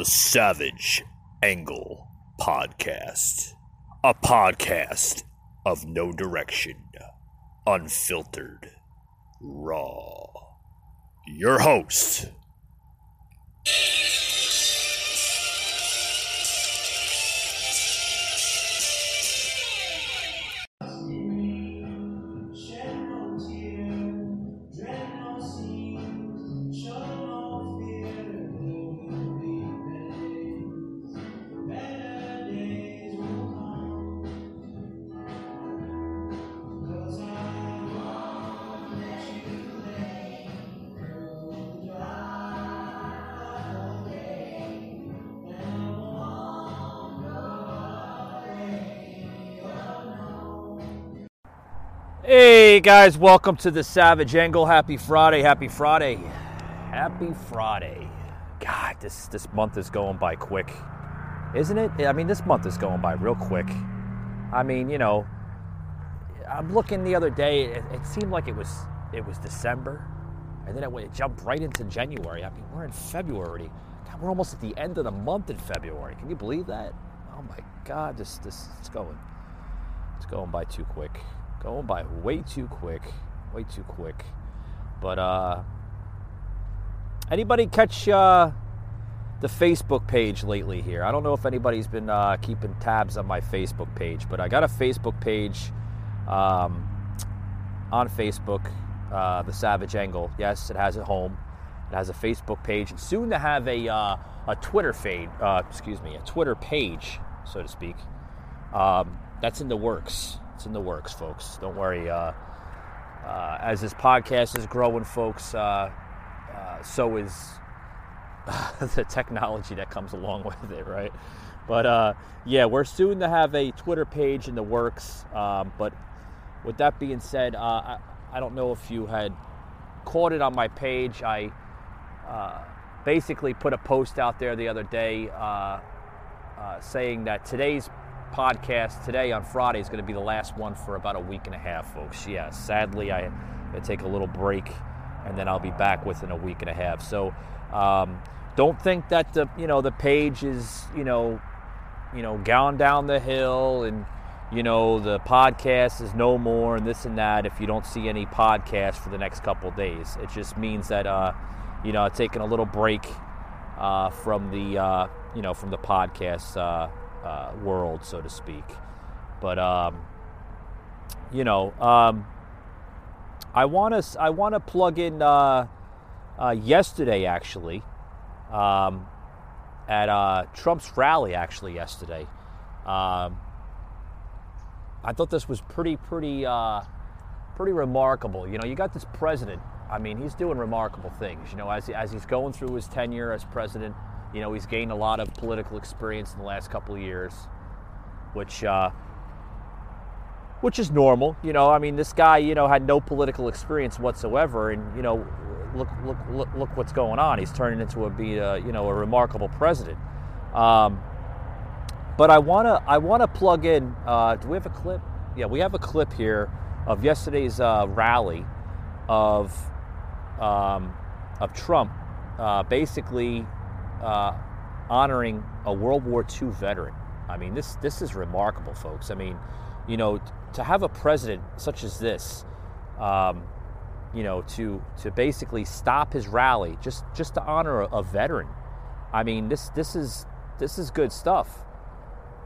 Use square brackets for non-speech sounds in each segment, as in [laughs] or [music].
the Savage Angle Podcast. A podcast of no direction, unfiltered, raw. Your host, Hey guys, welcome to the Savage Angle. Happy Friday, happy Friday, happy Friday. God, this this month is going by quick, isn't it? I mean, this month is going by real quick. I mean, you know, I'm looking the other day. It, it seemed like it was it was December, and then it, it jumped right into January. I mean, we're in February. God, we're almost at the end of the month in February. Can you believe that? Oh my God, this this it's going it's going by too quick. Going by way too quick. Way too quick. But uh anybody catch uh the Facebook page lately here? I don't know if anybody's been uh, keeping tabs on my Facebook page, but I got a Facebook page um, on Facebook, uh, the Savage Angle. Yes, it has a home. It has a Facebook page. It's soon to have a uh, a Twitter feed. Uh, excuse me, a Twitter page, so to speak. Um, that's in the works. It's in the works, folks. Don't worry. Uh, uh, as this podcast is growing, folks, uh, uh, so is [laughs] the technology that comes along [laughs] with it, right? But uh, yeah, we're soon to have a Twitter page in the works. Um, but with that being said, uh, I, I don't know if you had caught it on my page. I basically put a post out there the other day saying that today's podcast today on Friday is going to be the last one for about a week and a half, folks. Yeah, sadly, I take a little break, and then I'll be back within a week and a half. So, um, don't think that the you know the page is you know you know gone down the hill and you know the podcast is no more and this and that if you don't see any podcast for the next couple days it just means that uh, you know I'm taking a little break uh, from the uh, you know from the podcast uh, world so to speak but um, you know um, I want to I want to plug in uh, uh, yesterday actually um, at uh, Trump's rally actually yesterday. Um, I thought this was pretty pretty uh, pretty remarkable. You know, you got this president. I mean, he's doing remarkable things. You know, as as he's going through his tenure as president, you know, he's gained a lot of political experience in the last couple of years, which. Uh, which is normal. You know, I mean, this guy, you know, had no political experience whatsoever, and you know, look, look, look, look what's going on. He's turning into a be, a, you know, a remarkable president. Um, but I wanna, I wanna plug in. Uh, do we have a clip? Yeah, we have a clip here of yesterday's uh, rally of um, of Trump, uh, basically uh, honoring a World War II veteran. I mean, this this is remarkable, folks. I mean, you know, to have a president such as this, um, you know, to to basically stop his rally just just to honor a, veteran. I mean, this this is this is good stuff.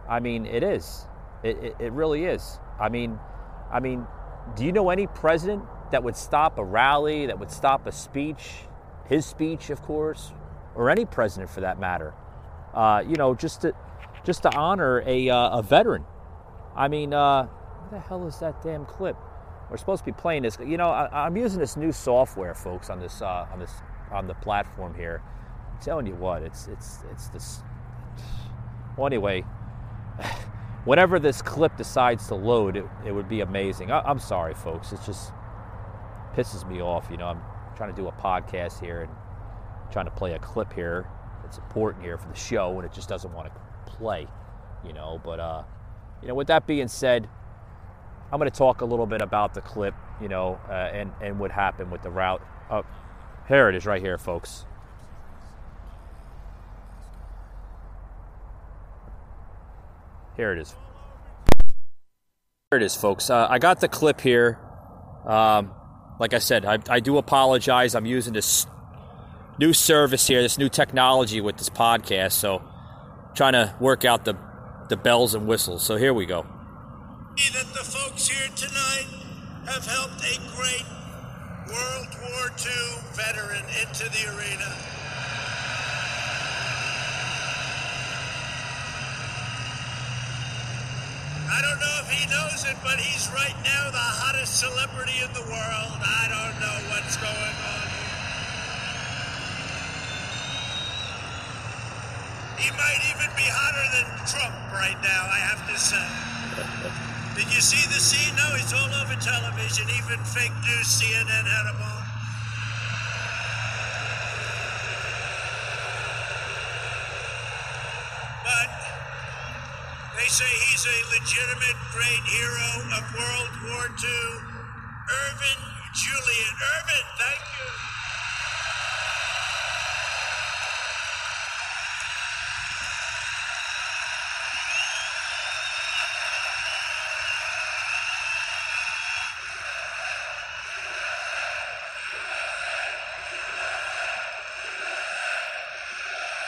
I mean, it is. It, it, it really is. I mean, I mean, do you know any president that would stop a rally, that would stop a speech, his speech, of course, or any president for that matter? Uh, you know, just to just to honor a uh, a veteran. I mean, uh, what the hell is that damn clip? We're supposed to be playing this. You know, I, I'm using this new software, folks, on this uh, on this on the platform here. I'm telling you what, it's it's it's this. Well, anyway, [laughs] whenever this clip decides to load, it, it would be amazing. I, I'm sorry, folks. It just pisses me off. You know, I'm trying to do a podcast here and trying to play a clip here It's important here for the show, and it just doesn't want to play, you know. But uh, you know, with that being said, I'm going to talk a little bit about the clip, you know, uh, and and what happened with the route. Uh, here it is, right here, folks. Here it is. Here it is, folks. Uh, I got the clip here. Um, like I said, I, I do apologize. I'm using this new service here, this new technology with this podcast. So, trying to work out the the bells and whistles. So here we go. That the folks here tonight have helped a great World War II veteran into the arena. I don't know if he knows it, but he's right now the hottest celebrity in the world. I don't know what's going on here. He might even be hotter than Trump right now, I have to say. Did you see the scene? No, it's all over television. Even fake news CNN had him on. But they say he's a legitimate great hero of World War II. Irvin Julian. Irvin, thank you.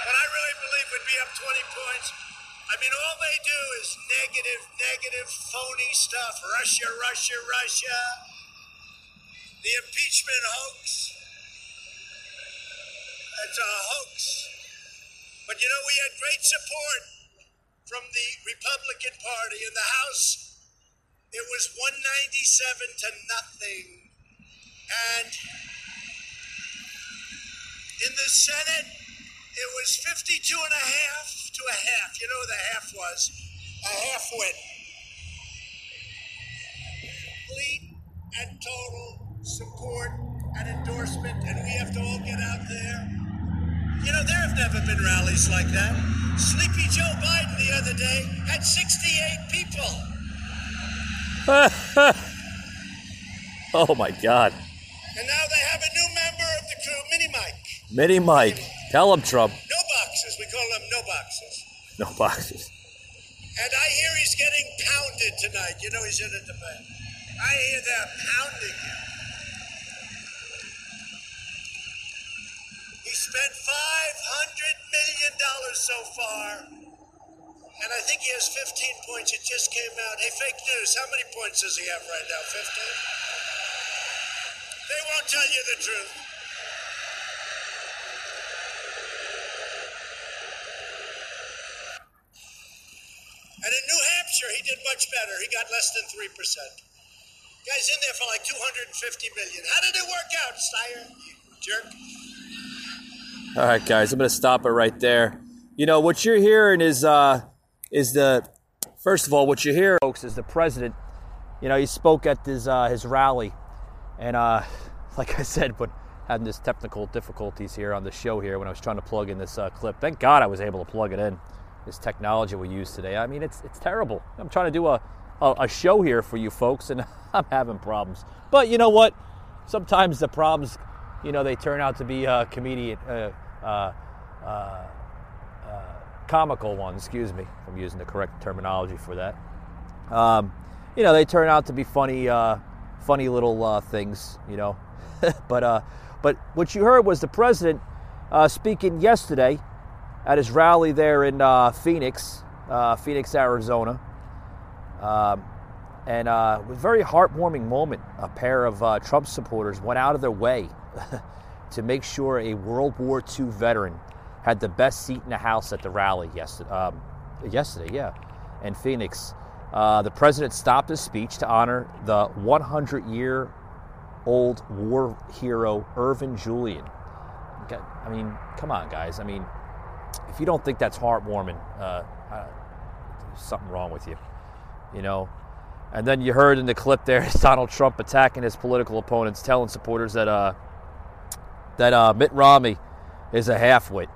But I really believe we'd be up 20 points. I mean, all they do is negative, negative, phony stuff. Russia, Russia, Russia. The impeachment hoax. It's a hoax. But you know, we had great support from the Republican Party in the House. It was 197 to nothing. And in the Senate, it was 52 and a half to a half. You know what the half was? A half win. Complete and total support and endorsement, and we have to all get out there. You know, there have never been rallies like that. Sleepy Joe Biden the other day had 68 people. [laughs] oh my God. And now they have a new member of the crew, Mini Mike. Mini Mike. Tell him, Trump. No boxes. We call them no boxes. No boxes. And I hear he's getting pounded tonight. You know he's in a debate. I hear they're pounding him. He spent $500 million so far. And I think he has 15 points. It just came out. Hey, fake news. How many points does he have right now? 15? They won't tell you the truth. And in New Hampshire, he did much better. He got less than 3%. Guy's in there for like 250 million. How did it work out, Steyer? Jerk. All right, guys, I'm going to stop it right there. You know what you're hearing is uh, is the first of all what you hear, folks, is the president. You know, he spoke at his uh, his rally, and uh, [laughs] like I said, but having this technical difficulties here on the show here when I was trying to plug in this uh, clip. Thank God I was able to plug it in. This technology we use today. I mean, it's it's terrible. I'm trying to do a a, a show here for you folks, and [laughs] I'm having problems. But you know what? Sometimes the problems, you know, they turn out to be uh, comedian. Uh, uh, uh, uh, comical ones, excuse me, if I'm using the correct terminology for that. Um, you know, they turn out to be funny, uh, funny little things, you know. [laughs] but but what you heard was the president speaking yesterday at his rally there in uh, Phoenix, uh, Phoenix, Arizona. Um, and uh, was a very heartwarming moment. A pair of uh, Trump supporters went out of their way [laughs] to make sure a World War II veteran had the best seat in the House at the rally yesterday. Um, yesterday, yeah, in Phoenix. Uh, the president stopped his speech to honor the 100 year old war hero Irvin Julian. I mean, come on, guys. I mean, if you don't think that's heartwarming, uh, uh, there's something wrong with you, you know. And then you heard in the clip there [laughs] Donald Trump attacking his political opponents, telling supporters that uh, that uh, Mitt Romney is a halfwit,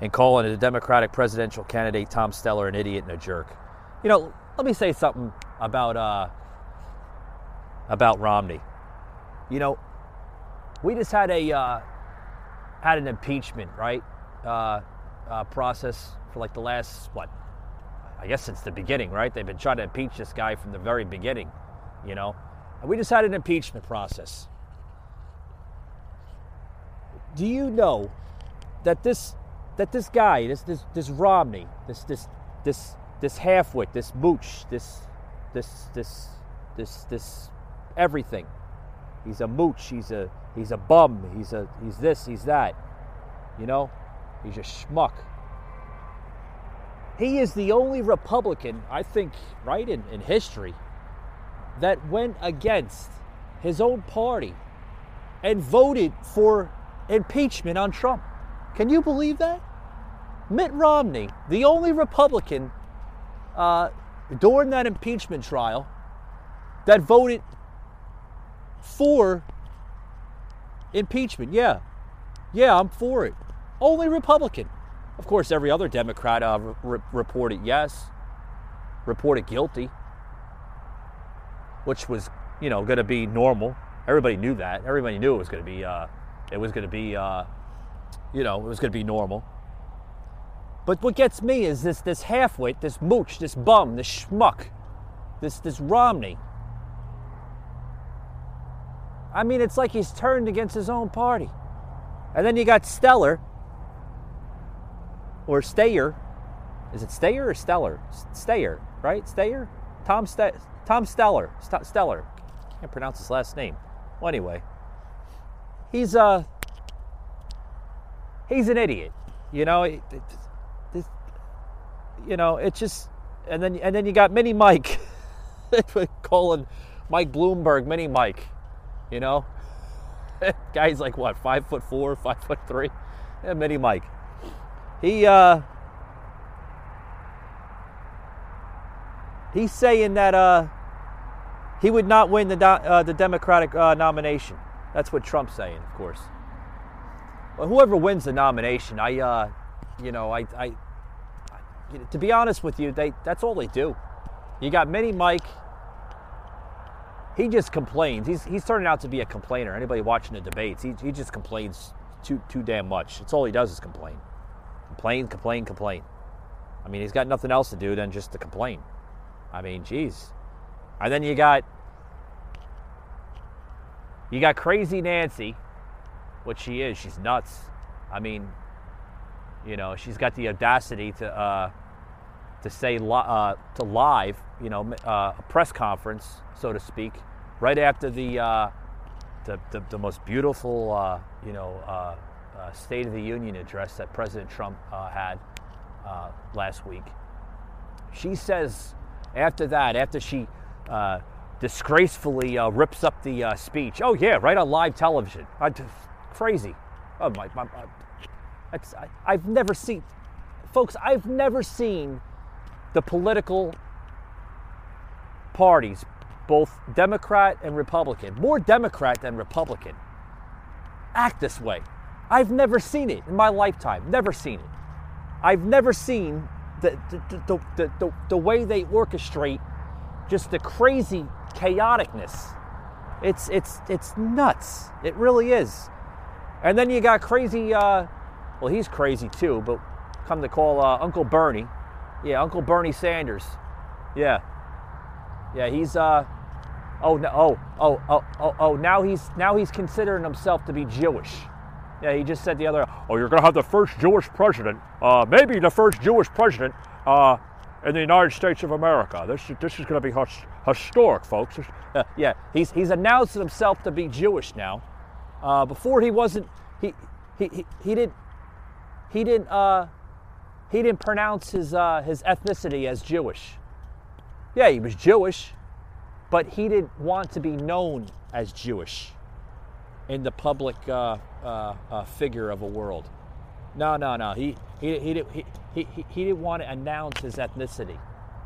and calling the Democratic presidential candidate Tom Steller an idiot and a jerk. You know, let me say something about uh, about Romney. You know, we just had a uh, had an impeachment, right? Uh, process for like the last what? I guess since the beginning, right? They've been trying to impeach this guy from the very beginning, you know? And we had an impeachment process. Do you know that this that this guy, this this this Romney, this this this this halfwit, this mooch, this this this this this everything. He's a mooch, he's a he's a bum, he's a he's this, he's that. You know? He's a schmuck. He is the only Republican, I think, right, in, in history that went against his own party and voted for impeachment on Trump. Can you believe that? Mitt Romney, the only Republican uh, during that impeachment trial that voted for impeachment. Yeah, yeah, I'm for it. Only Republican. Of course, every other Democrat uh, re- reported yes, reported guilty, which was, you know, going to be normal. Everybody knew that. Everybody knew it was going to be, uh, it was going to be, uh, you know, it was going to be normal. But what gets me is this this halfwit, this mooch, this bum, this schmuck, this this Romney. I mean, it's like he's turned against his own party. And then you got Stellar, or Stayer. Is it Stayer or Stellar? Stayer, right? Stayer? Tom Ste- Tom Stellar. St-. Can't pronounce his last name. Well, anyway, he's uh he's an idiot. You know, it, it, it, you know, it's just and then and then you got Mini Mike [laughs] calling Mike Bloomberg Mini Mike. You know, [laughs] guy's like what five foot four, five foot three. Yeah, Mini Mike. He uh he's saying that uh he would not win the uh, the Democratic uh, nomination. That's what Trump's saying, of course. Well, whoever wins the nomination, I uh you know, I I to be honest with you, they that's all they do. You got Mini Mike. He just complains. He's he's turning out to be a complainer. Anybody watching the debates, he, he just complains too too damn much. It's all he does is complain. Complain, complain, complain. I mean, he's got nothing else to do than just to complain. I mean, geez. And then you got you got crazy Nancy, what she is. She's nuts. I mean, you know, she's got the audacity to uh, to say li- uh, to live, you know, uh, a press conference, so to speak, right after the uh, the, the, the, most beautiful, uh, you know, uh, State of the Union address that President Trump uh, had uh, last week. She says after that, after she uh, disgracefully uh, rips up the uh, speech, oh yeah, right on live television, crazy. Oh my, my, my I, I've never seen, folks, I've never seen the political parties, both Democrat and Republican, more Democrat than Republican, act this way. I've never seen it in my lifetime. Never seen it. I've never seen the, the, the, the, the, way they orchestrate just the crazy chaoticness. It's, it's, it's nuts. It really is. And then you got crazy, uh, well, he's crazy too, but come to call uh, Uncle Bernie. Yeah, Uncle Bernie Sanders. Yeah. Yeah, he's, uh, oh, no, oh, oh, oh, oh, oh, now he's, now he's considering himself to be Jewish. Yeah, he just said the other, oh, you're going to have the first Jewish president, uh, maybe the first Jewish president uh, in the United States of America. This, this is going to be historic, folks. Uh, yeah, he's, he's announced himself to be Jewish now. Uh, before he wasn't, he, he, he, he didn't, he didn't, uh, he didn't pronounce his, uh, his ethnicity as Jewish. Yeah, he was Jewish, but he didn't want to be known as Jewish in the public uh, uh, uh, figure of a world. No, no, no. He he he, he, he, he, didn't want to announce his ethnicity.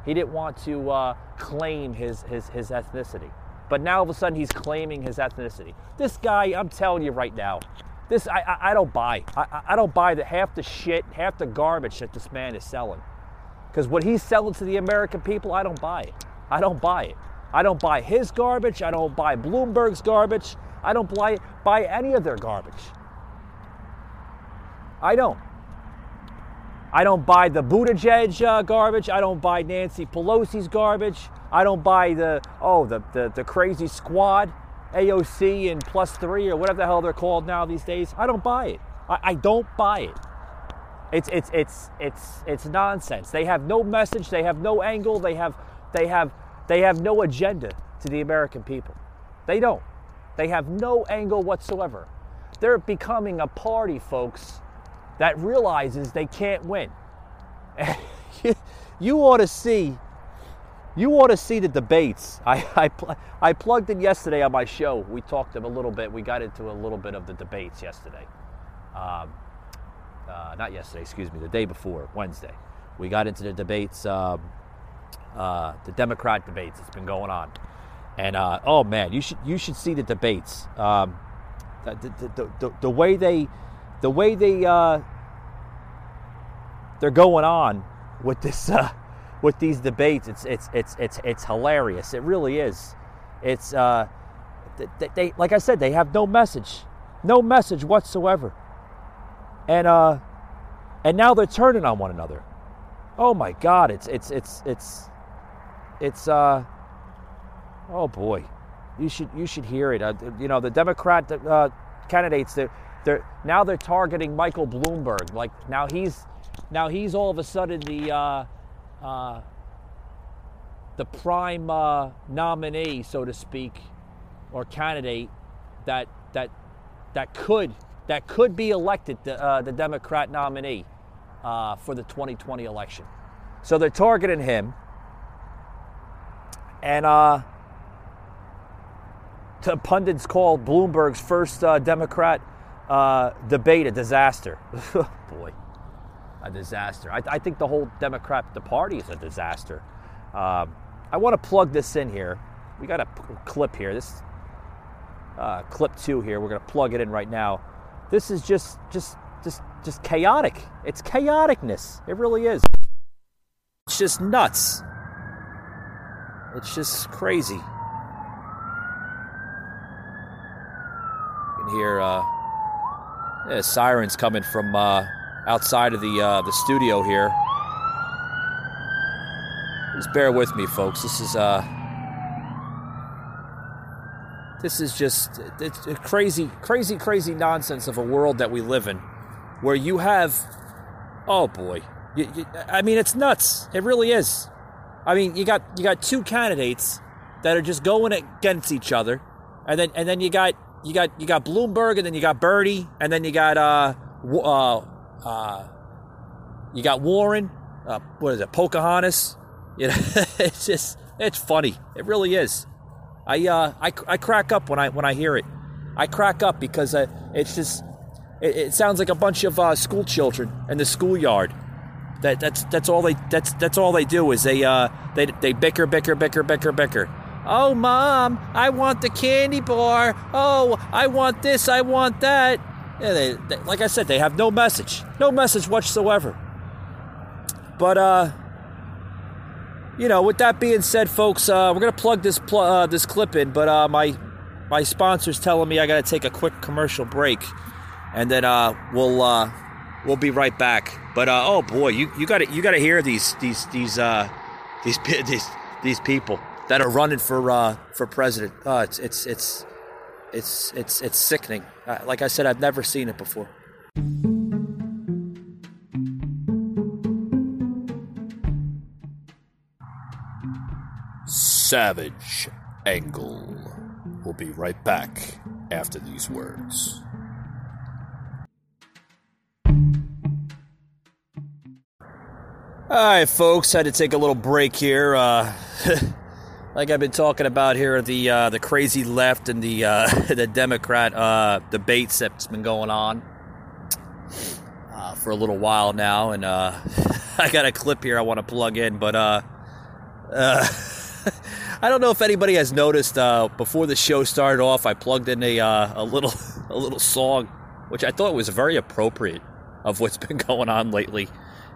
He didn't want to uh, claim his, his his ethnicity. But now all of a sudden he's claiming his ethnicity. This guy, I'm telling you right now, this I I, I don't buy. I, I don't buy the half the shit, half the garbage that this man is selling. Because what he's selling to the American people, I don't buy it. I don't buy it. I don't buy his garbage. I don't buy Bloomberg's garbage. I don't buy, buy any of their garbage. I don't. I don't buy the Buttigieg uh, garbage. I don't buy Nancy Pelosi's garbage. I don't buy the oh the, the the crazy squad, AOC and plus three or whatever the hell they're called now these days. I don't buy it. I, I don't buy it. It's it's it's it's it's nonsense. They have no message. They have no angle. They have they have they have no agenda to the American people. They don't. They have no angle whatsoever. They're becoming a party, folks, that realizes they can't win. [laughs] you ought to see you ought to see the debates. I, I, pl- I plugged in yesterday on my show. We talked a little bit. We got into a little bit of the debates yesterday. Um, uh, not yesterday, excuse me, the day before, Wednesday. We got into the debates, um, uh, the Democrat debates that's been going on. And uh, oh man, you should you should see the debates. Um, the, the, the, the, way they the way they uh, they're going on with this uh, with these debates. It's it's it's it's it's hilarious. It really is. It's uh, they, they like I said, they have no message, no message whatsoever, and uh, and now they're turning on one another. Oh my God! It's it's it's it's it's uh, oh boy, you should you should hear it. Uh, you know the Democrat uh, candidates they're, they're now they're targeting Michael Bloomberg. Like now he's now he's all of a sudden the uh, uh, the prime uh, nominee, so to speak, or candidate that that that could that could be elected the, uh, the Democrat nominee for the 2020 election. So they're targeting him, and to pundits called Bloomberg's first uh, Democrat uh, debate a disaster. [laughs] Boy a disaster. I, I, think the whole Democrat the party is a disaster. Um, I want to plug this in here. We got a clip here. This uh, clip two here. We're going to plug it in right now. This is just just just just chaotic. It's chaoticness. It really is. It's just nuts. It's just crazy. Can hear uh, yeah, sirens coming from uh, outside of the uh, the studio here. Just bear with me, folks. This is uh, this is just it's a crazy, crazy, crazy nonsense of a world that we live in, where you have, oh boy, you, you, I mean, it's nuts. It really is. I mean, you got you got two candidates that are just going against each other, and then and then you got you got you got Bloomberg, and then you got Birdie, and then you got uh, uh uh, you got Warren. Uh, what is it? Pocahontas. You know, [laughs] it's just it's funny. It really is. I uh, I, I crack up when I when I hear it. I crack up because uh, it's just it, it, sounds like a bunch of uh, school children in the schoolyard. That that's that's all they that's that's all they do is they uh they they bicker bicker bicker bicker bicker. Oh mom, I want the candy bar. Oh, I want this. I want that. Yeah, they, they, like I said, they have no message, no message whatsoever. But uh, you know, with that being said, folks, uh, we're gonna plug this pl- uh, this clip in, but uh, my my sponsor's telling me I gotta take a quick commercial break, and then uh, we'll uh, we'll be right back. But uh, oh boy, you you got to you got to hear these these these uh, these [laughs] these these people that are running for uh, for president. Uh, it's it's it's it's it's it's sickening. Uh, like I said, I've never seen it before. Savage Angle. We'll be right back after these words. All right, folks, had to take a little break here. Uh, [laughs] like I've been talking about here, the uh, the crazy left and the uh, [laughs] the Democrat uh, debates that's been going on uh, for a little while now, and uh, [laughs] I got a clip here I want to plug in, but uh, [laughs] I don't know if anybody has noticed. before the show started off, I plugged in a a little a little song, which I thought was very appropriate of what's been going on lately,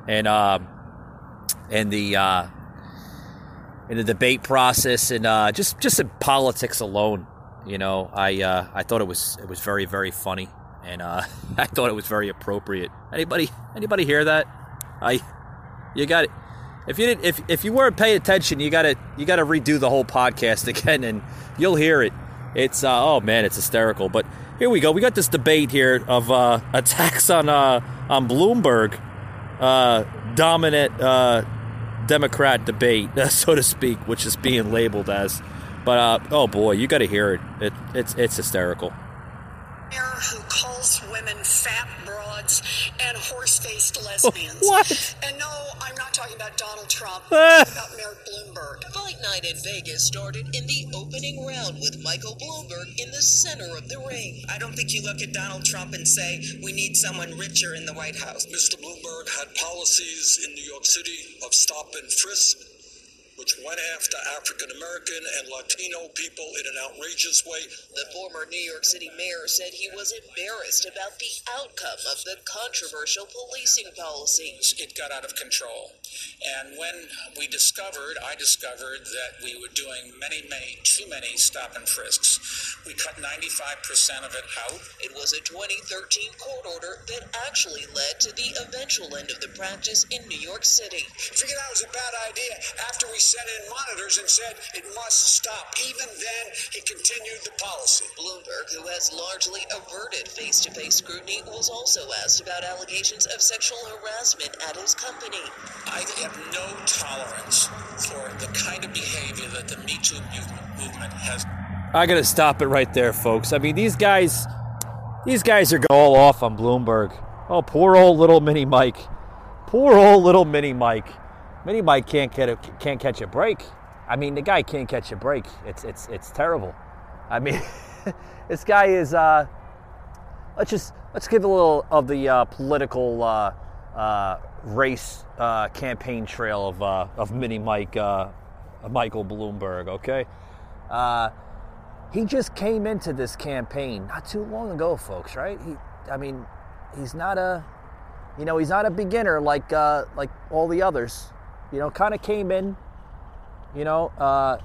and um, and the in the debate process and uh, just just in politics alone. You know, I uh, I thought it was it was very very funny, and uh, [laughs] I thought it was very appropriate. Anybody anybody hear that? I, you got it. If you didn't, if if you weren't paying attention, you gotta you gotta redo the whole podcast [laughs] again, and you'll hear it. It's uh, oh man, it's hysterical. But here we go. We got this debate here of uh, [laughs] attacks on uh, on Bloomberg, uh, dominant uh, Democrat debate, [laughs] so to speak, which is being labeled as. But uh, oh boy, you got to hear it. it. It's it's hysterical. Who women fat broads and horse-faced lesbians? [laughs] What? And no, I'm not talking about Donald Trump. [laughs] I'm talking about Mayor Bloomberg. Fight night in Vegas started in the opening round with Michael Bloomberg in the center of the ring. I don't think you look at Donald Trump and say we need someone richer in the White House. Mr. Bloomberg had policies in New York City of stop and frisk, which went after African American and Latino people in an outrageous way. The former New York City mayor said he was embarrassed about the outcome of the controversial policing policy. it got out of control. And when we discovered, I discovered that we were doing many, many, too many stop and frisks. We cut 95% of it out. It was a 2013 court order that actually led to the eventual end of the practice in New York City. Figured that was a bad idea after we set in monitors and said it must stop. Even then, he continued the policy. Bloomberg, who has largely averted face to face scrutiny, was also asked about allegations of sexual harassment at his company. I have no tolerance for the kind of behavior that the Me Too movement, movement has. I gotta stop it right there, folks. I mean, these guys, these guys are going all off on Bloomberg. Oh, poor old little Mini Mike. Poor old little Mini Mike. Mike can't get a, can't catch a break. I mean, the guy can't catch a break. It's it's it's terrible. I mean, [laughs] this guy is. Uh, let's just let's give a little of the uh, political uh, uh, race uh, campaign trail of uh, of Mini Mike Michael Bloomberg. Okay, he just came into this campaign not too long ago, folks. Right? He, I mean, he's not a, you know, he's not a beginner like like all the others. You know, kind of came in, you know, uh,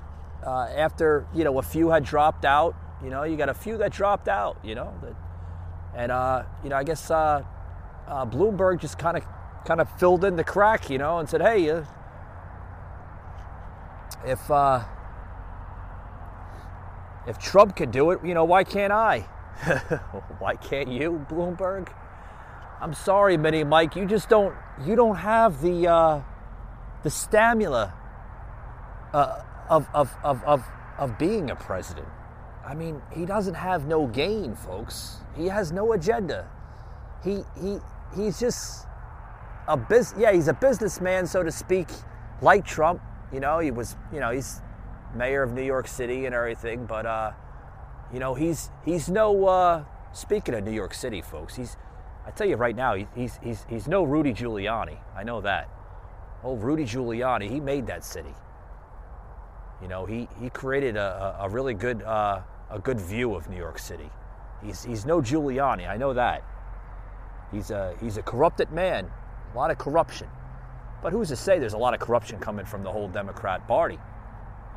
uh, after you know a few had dropped out. You know, you got a few that dropped out. You know, that, and uh, you know, I guess uh, uh, Bloomberg just kind of kind of filled in the crack, you know, and said, hey, uh, if uh, if Trump could do it, you know, why can't I? [laughs] why can't you, Bloomberg? I'm sorry, Mini Mike, you just don't you don't have the uh, the stamina uh, of, of, of, of, of being a president. I mean, he doesn't have no gain, folks. He has no agenda. He he he's just a bus yeah, he's a businessman, so to speak, like Trump. You know, he was you know, he's mayor of New York City and everything, but uh, you know, he's he's no uh, speaking of New York City, folks, he's I tell you right now, he- he's he's he's no Rudy Giuliani. I know that. Oh, Rudy Giuliani, he made that city. You know, he, he created a, a a really good uh, a good view of New York City. He's, he's no Giuliani, I know that. He's a, he's a corrupted man, a lot of corruption. But who's to say there's a lot of corruption coming from the whole Democrat Party?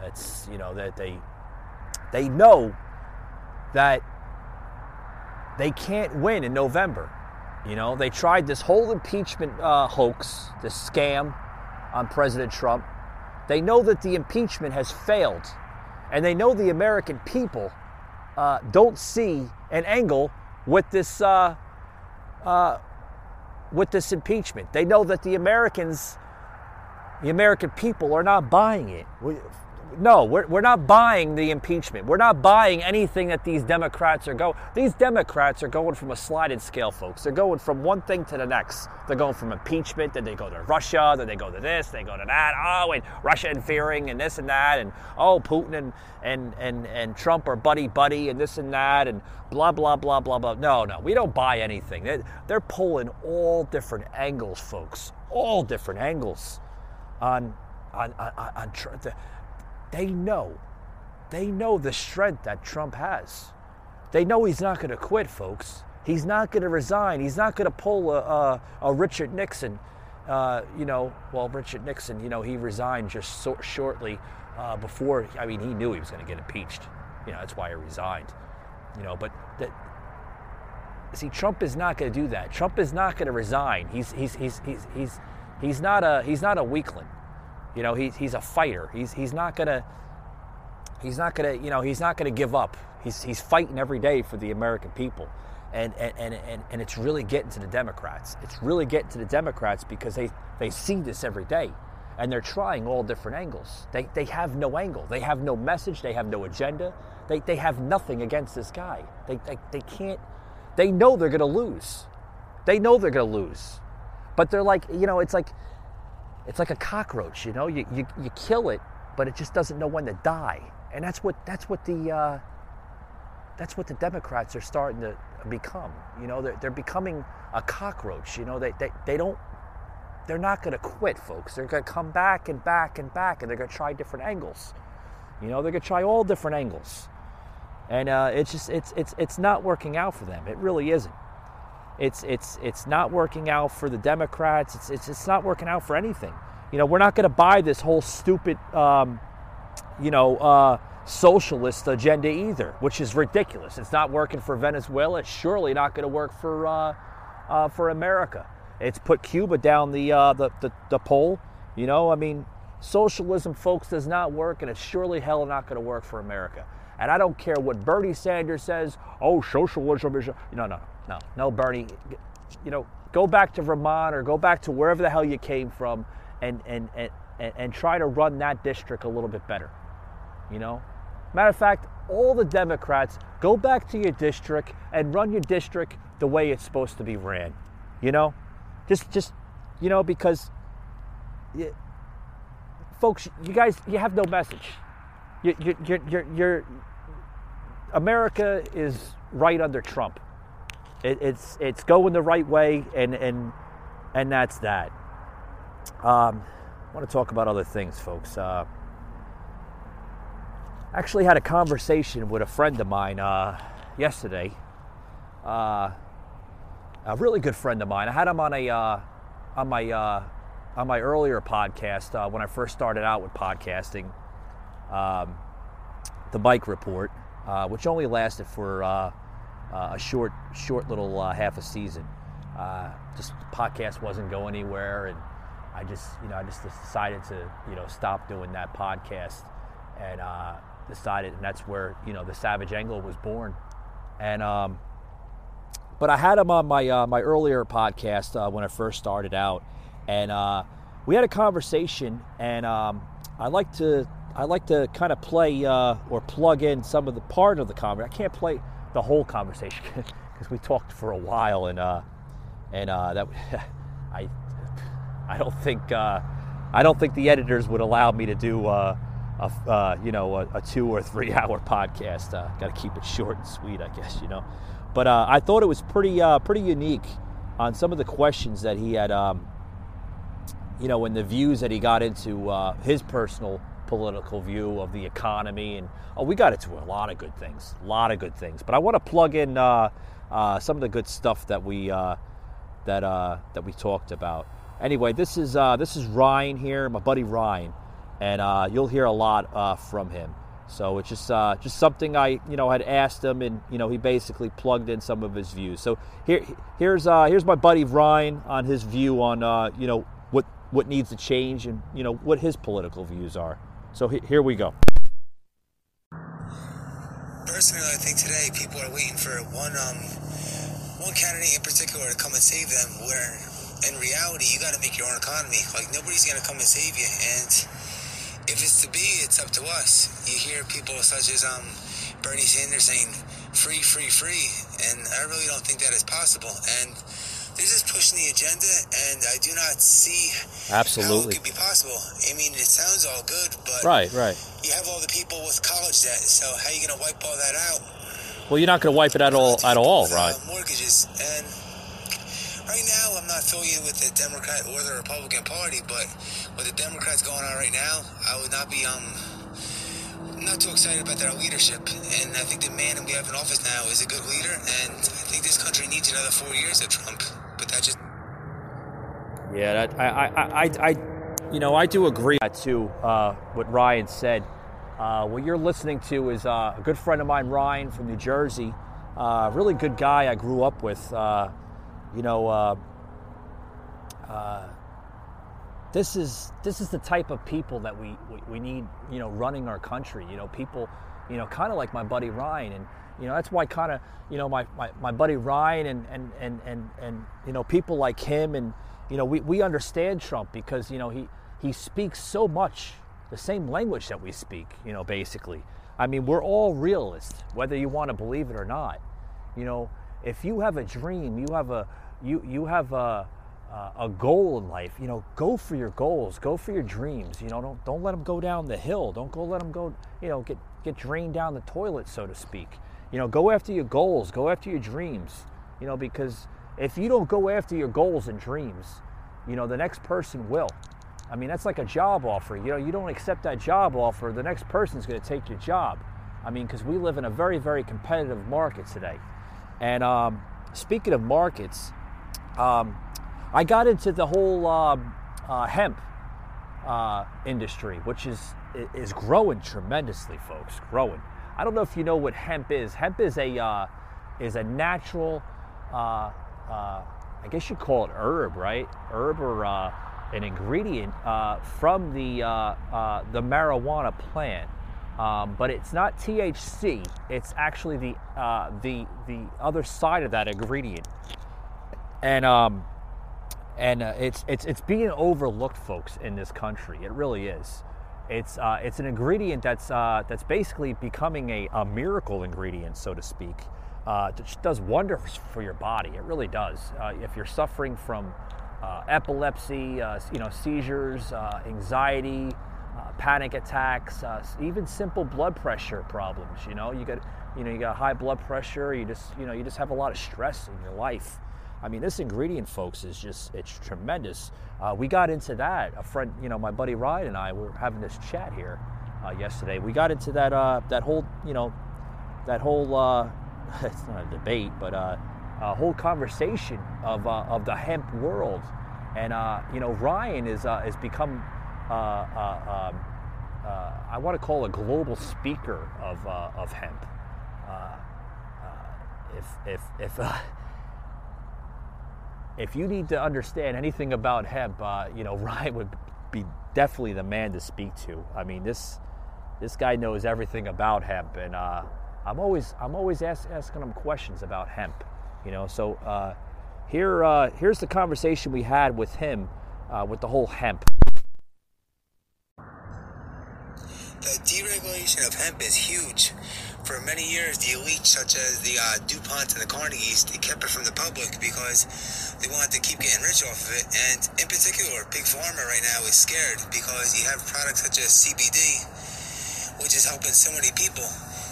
It's, you know, that they, they know that they can't win in November. You know, they tried this whole impeachment uh, hoax, this scam on President Trump. They know that the impeachment has failed, and they know the American people uh, don't see an angle with this uh, uh, with this impeachment. They know that the Americans, the American people, are not buying it. No, we're, we're not buying the impeachment. We're not buying anything that these Democrats are going. These Democrats are going from a sliding scale, folks. They're going from one thing to the next. They're going from impeachment, then they go to Russia, then they go to this, they go to that. Oh, and Russia interfering and this and that, and oh, Putin and and and and Trump are buddy buddy and this and that, and blah blah blah blah blah. No, no, we don't buy anything. They, they're pulling all different angles, folks. All different angles on on on, on, on they know. They know the strength that Trump has. They know he's not going to quit, folks. He's not going to resign. He's not going to pull a, a, a Richard Nixon. Uh, you know, well, Richard Nixon, you know, he resigned just so shortly uh, before. I mean, he knew he was going to get impeached. You know, that's why he resigned. You know, but that. See, Trump is not going to do that. Trump is not going to resign. He's he's he's he's he's He's not a he's not a weakling. You know, he's he's a fighter. He's he's not gonna he's not gonna you know he's not gonna give up. He's he's fighting every day for the American people. And, and, and, and, and it's really getting to the Democrats. It's really getting to the Democrats because they, they see this every day and they're trying all different angles. They, they have no angle. They have no message. They have no agenda. They, they have nothing against this guy. They, they, they can't, they know they're going to lose. They know they're going to lose. But they're like, you know, it's like, it's like a cockroach, you know, you, you, you kill it, but it just doesn't know when to die. And that's what, that's what the, uh, that's what the Democrats are starting to become. You know, they're, they're becoming a cockroach. You know, they, they, they don't, they're not going to quit, folks. They're going to come back and back and back, and they're going to try different angles. You know, they're going to try all different angles, and uh, it's just it's it's it's not working out for them. It really isn't. It's it's it's not working out for the Democrats. It's it's it's not working out for anything. You know, we're not going to buy this whole stupid, um, you know. Uh, socialist agenda either, which is ridiculous. It's not working for Venezuela. It's surely not going to work for uh, uh, for America. It's put Cuba down the, uh, the, the the pole. You know, I mean, socialism, folks, does not work, and it's surely hell not going to work for America. And I don't care what Bernie Sanders says. Oh, socialism is no, no, no, no, Bernie. You know, go back to Vermont or go back to wherever the hell you came from, and and and and try to run that district a little bit better. You know, Matter of fact, all the Democrats go back to your district and run your district the way it's supposed to be ran. You know, just just you know because, folks, you guys, you have no message. You, you, you're, you're, you're, America is right under Trump. It, it's it's going the right way, and and and that's that. Um, I want to talk about other things, folks. Uh, actually had a conversation with a friend of mine uh, yesterday. Uh, a really good friend of mine. I had him on a uh, on my uh, on my earlier podcast uh, when I first started out with podcasting, um, the Bike Report, which only lasted for a short short little half a season. just the podcast wasn't going anywhere, and I just you know I just decided to you know stop doing that podcast and decided, and that's where you know the Savage Angle was born. And um, but I had him on my uh, my earlier podcast uh, when I first started out, and uh, we had a conversation. And um, I like to I like to kind of play uh, or plug in some of the part of the conversation. I can't play the whole conversation [laughs] because we talked for a while, and uh, and uh, that [laughs] I I don't think I don't think the editors would allow me to do a uh, you know a, a, two or three [laughs] hour podcast. Uh, Got to keep it short and sweet, I guess you know. But uh, I thought it was pretty uh, pretty unique on some of the questions that he had, um, you know, and the views that he got into uh, his personal political view of the economy, and oh, we got into a lot of good things, a lot of good things. But I want to plug in uh, some of the good stuff that we that that we talked about. Anyway, this is this is Ryan here, my buddy Ryan and uh, you'll hear a lot uh, from him. So it's just uh, just something I you know had asked him, and you know he basically plugged in some of his views. So here here's uh, here's my buddy Ryan on his view on uh, you know what what needs to change and you know what his political views are. So he, here we go. Personally, I think today people are waiting for one um, one candidate in particular to come and save them. Where in reality, you got to make your own economy. Like nobody's gonna come and save you, and if it's to be, it's up to us. You hear people such as um, Bernie Sanders saying free, free, free, and I really don't think that is possible. And they're just pushing the agenda, and I do not see absolutely how it could be possible. I mean, it sounds all good, but right, right. You have all the people with college debt, so how are you going to wipe all that out? Well, you're not going to wipe it at all, at all, right? Uh, mortgages and right now, I'm not affiliated with the Democrat or the Republican Party, but with the Democrats going on right now, I would not be um not too excited about their leadership. And I think the man we have in office now is a good leader, and I think this country needs another four years of Trump. Yeah, that, I, I, I, I, you know, I do agree to uh, what Ryan said. Uh, what you're listening to is uh, a good friend of mine, Ryan from New Jersey. Uh, really good guy I grew up with. Uh, you know, uh, uh, this is this is the type of people that we, we, we need, you know, running our country. You know, people, you know, kind of like my buddy Ryan, and you know that's why kind of you know my, my, my buddy Ryan and, and and and and you know people like him and you know we, we understand Trump because you know he he speaks so much the same language that we speak. You know, basically. I mean, we're all realists, whether you want to believe it or not. You know, if you have a dream, you have a you you have a a goal in life, you know, go for your goals, go for your dreams. You know, don't don't let them go down the hill. Don't go let them go, you know, get get drained down the toilet, so to speak. You know, go after your goals, go after your dreams. You know, because if you don't go after your goals and dreams, you know, the next person will. I mean, that's like a job offer. You know, you don't accept that job offer, the next person's going to take your job. I mean, because we live in a very, very competitive market today. And um, speaking of markets, um, I got into the whole uh, uh, hemp uh, industry, which is is growing tremendously, folks. Growing. I don't know if you know what hemp is. Hemp is a uh, is a natural, uh, uh, I guess you'd call it herb, right? Herb or an ingredient from the the marijuana plant. Um, but it's not THC. It's actually the the the other side of that ingredient. And um, and uh, it's it's it's being overlooked, folks, in this country. It really is. It's uh, it's an ingredient that's uh, that's basically becoming a, a miracle ingredient, so to speak. Uh, it does wonders for your body. It really does. Uh, if you're suffering from uh, epilepsy, you know, seizures, anxiety, panic attacks, even simple blood pressure problems. You know, you got you know you got high blood pressure. You just you know you just have a lot of stress in your life. I mean, this ingredient, folks, is just, it's tremendous. Uh, we got into that. A friend, you know, my buddy Ryan and I were having this chat here uh, yesterday. We got into that, uh, that whole, you know, that whole, uh, [laughs] it's not a debate, but uh, a whole conversation of, uh, of the hemp world. And, you know, Ryan is, is become, um, I want to call a global speaker of, of hemp. if, if, if, if you need to understand anything about hemp, uh, you know [laughs] Ryan would be definitely the man to speak to. I mean, this this guy knows everything about hemp, and uh, I'm always I'm always ask, asking him questions about hemp. You know, so uh, here uh, here's the conversation we had with him uh, with the whole hemp. The deregulation of hemp is huge. For many years, the elite, such as the uh, DuPont and the Carnegies, they kept it from the public because they wanted to keep getting rich off of it. And in particular, Big Pharma right now is scared because you have products such as CBD, which is helping so many people.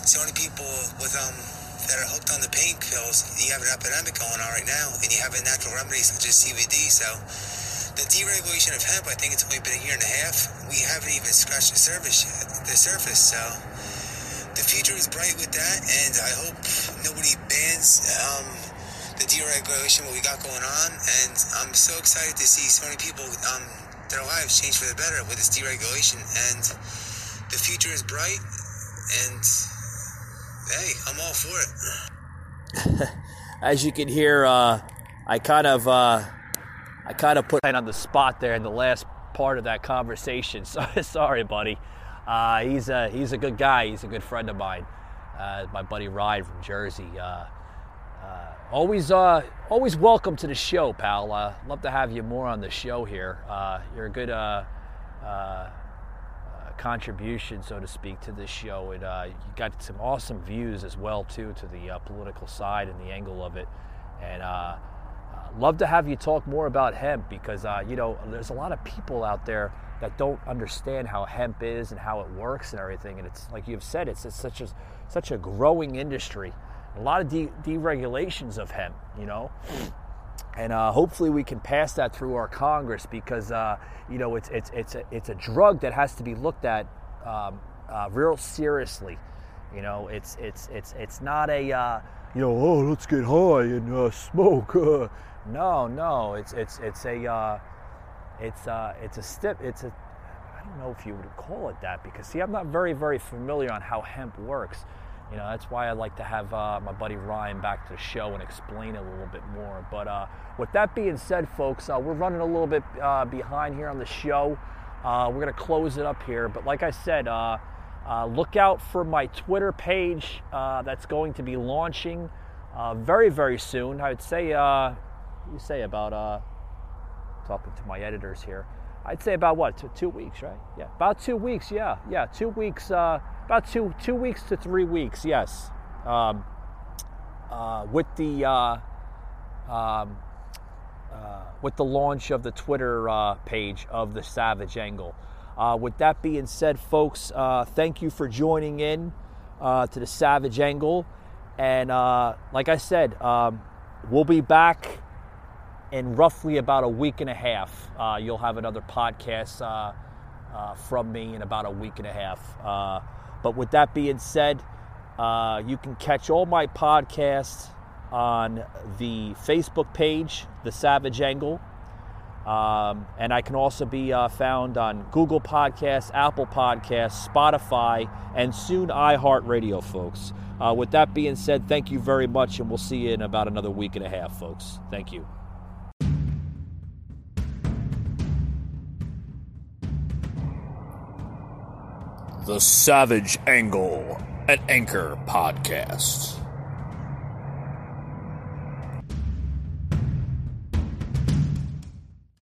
So only people with um that are hooked on the pain pills. You have an epidemic going on right now, and you have a natural remedy such as CBD. So the deregulation of hemp, I think it's only been a year and a half. We haven't even scratched the surface yet, the surface. So the future is bright with that, and I hope nobody bans um, the deregulation what we got going on. And I'm so excited to see so many people um, their lives change for the better with this deregulation. And the future is bright, and hey, I'm all for it. [laughs] As you can hear, uh, I kind of. Uh I kind of put on the spot there in the last part of that conversation. [laughs] So, sorry, buddy. Uh, he's a he's a good guy. He's a good friend of mine. Uh, my buddy Ryan from Jersey. Uh, uh always uh, always welcome to the show, pal. Uh, love to have you more on the show here. you're a good contribution, so to speak, to this show, and uh, you got some awesome views as well too to the uh, political side and the angle of it, and uh, love to have you talk more about hemp because uh, you know there's a lot of people out there that don't understand how hemp is and how it works and everything. And it's like you've said, it's, it's such a such a growing industry. A lot of de- deregulations of hemp, you know. And uh, hopefully we can pass that through our Congress because uh, you know it's it's it's a, it's a drug that has to be looked at um, uh, real seriously. You know, it's it's it's it's not a uh, you know oh let's get high and uh, smoke. No, no, it's it's it's a uh, it's uh, it's a step. It's a I don't know if you would call it that because see, I'm not very very familiar on how hemp works. You know, that's why I like to have uh, my buddy Ryan back to the show and explain it a little bit more. But uh, with that being said, folks, uh, we're running a little bit uh, behind here on the show. Uh, we're going to close it up here. But like I said, uh, look out for my Twitter page that's going to be launching very, very soon. I would say, you say about talking to my editors here. I'd say about what two, weeks, right? Yeah, about two weeks. Yeah, yeah, two weeks. Uh, about two two weeks to three weeks. Yes, um, uh, with the uh, um, uh, with the launch of the Twitter uh, page of the Savage Angle. Uh, with that being said, folks, thank you for joining in to the Savage Angle, and like I said, um, we'll be back in roughly about a week and a half. Uh, you'll have another podcast uh, uh, from me in about a week and a half. Uh, but with that being said, uh, you can catch all my podcasts on the Facebook page, The Savage Angle. Um, and I can also be uh, found on Google Podcasts, Apple Podcasts, Spotify, and soon iHeartRadio, folks. with that being said, thank you very much, and we'll see you in about another week and a half, folks. Thank you. The Savage Angle, an Anchor podcast.